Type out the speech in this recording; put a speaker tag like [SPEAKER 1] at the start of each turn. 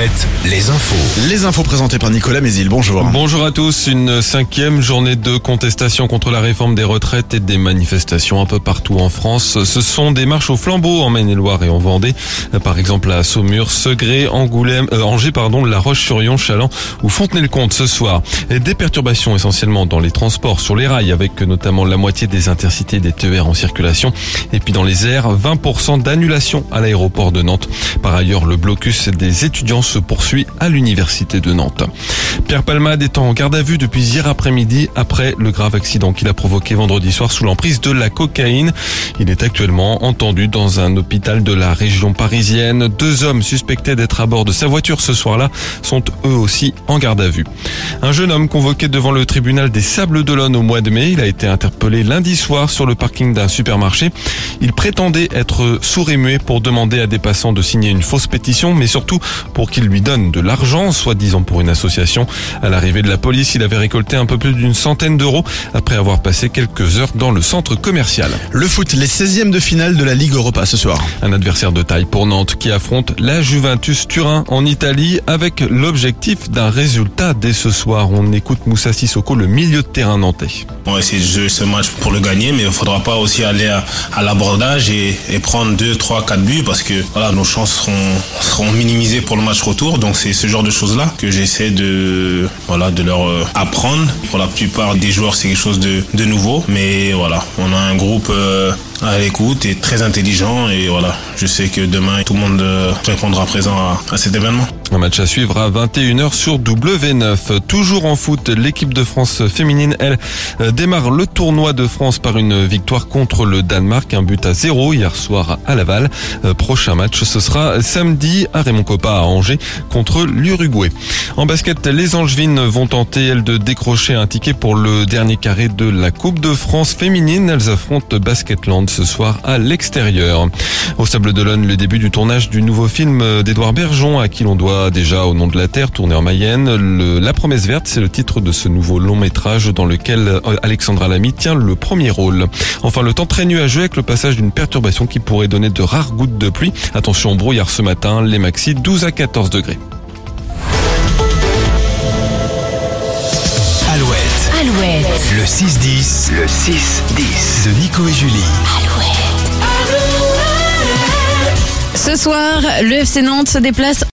[SPEAKER 1] Alouette, les infos.
[SPEAKER 2] Les infos présentées par Nicolas Mézil, bonjour.
[SPEAKER 3] Bonjour à tous, une cinquième journée de contestation contre la réforme des retraites et des manifestations un peu partout en France. Ce sont des marches au flambeau en Maine-et-Loire et en Vendée, par exemple à Saumur, Segré, Angoulême, euh, Angers, pardon, La Roche-sur-Yon, Chaland ou Fontenay-le-Comte ce soir. Et des perturbations essentiellement dans les transports sur les rails avec notamment la moitié des intercités des TER en circulation et puis dans les airs, 20% d'annulation à l'aéroport de Nantes. Par ailleurs, le blocus des étudiants se poursuit à l'université de Nantes. Pierre Palmade est en garde à vue depuis hier après-midi après le grave accident qu'il a provoqué vendredi soir sous l'emprise de la cocaïne. Il est actuellement entendu dans un hôpital de la région parisienne. Deux hommes suspectés d'être à bord de sa voiture ce soir-là sont eux aussi en garde à vue. Un jeune homme convoqué devant le tribunal des Sables d'Olonne au mois de mai, il a été interpellé lundi soir sur le parking d'un supermarché. Il prétendait être sourd et muet pour demander à des passants de signer une fausse pétition, mais surtout pour qu'ils lui donnent de l'argent, soi-disant pour une association. À l'arrivée de la police, il avait récolté un peu plus d'une centaine d'euros après avoir passé quelques heures dans le centre commercial.
[SPEAKER 2] Le foot, les 16e de finale de la Ligue Europa ce soir.
[SPEAKER 3] Un adversaire de taille pour Nantes qui affronte la Juventus Turin en Italie avec l'objectif d'un résultat dès ce soir. On écoute Moussa Sissoko, le milieu de terrain nantais.
[SPEAKER 4] On va essayer de jouer ce match pour le gagner, mais il ne faudra pas aussi aller à, à l'abordage et, et, prendre 2, 3, 4 buts parce que voilà, nos chances seront, seront minimisées pour le match retour. Donc c'est ce genre de choses-là que j'essaie de, voilà, de leur euh, apprendre. Pour la plupart des joueurs, c'est quelque chose de, de nouveau, mais voilà, on a un groupe euh, à l'écoute et très intelligent et voilà, je sais que demain tout le monde euh, répondra présent à, à cet événement.
[SPEAKER 3] Un match à suivre à 21h sur W9. Toujours en foot, l'équipe de France féminine, elle, démarre le tournoi de France par une victoire contre le Danemark, un but à zéro hier soir à Laval. Prochain match, ce sera samedi à Raymond Coppa à Angers contre l'Uruguay. En basket, les Angevines vont tenter, elles, de décrocher un ticket pour le dernier carré de la Coupe de France féminine. Elles affrontent Basketland ce soir à l'extérieur. Au Sable d'Olonne, le début du tournage du nouveau film d'Edouard Bergeon, à qui l'on doit déjà au nom de la Terre, tourné en Mayenne. La promesse verte, c'est le titre de ce nouveau long métrage dans lequel Alexandra Lamy tient le premier rôle. Enfin, le temps très nuageux avec le passage d'une perturbation qui pourrait donner de rares gouttes de pluie. Attention, brouillard ce matin, les maxi 12 à 14 degrés.
[SPEAKER 1] Alouette.
[SPEAKER 5] Alouette.
[SPEAKER 1] Le 6-10. Le 6-10. De Nico et Julie.
[SPEAKER 5] Alouette. Ce soir, le FC Nantes se déplace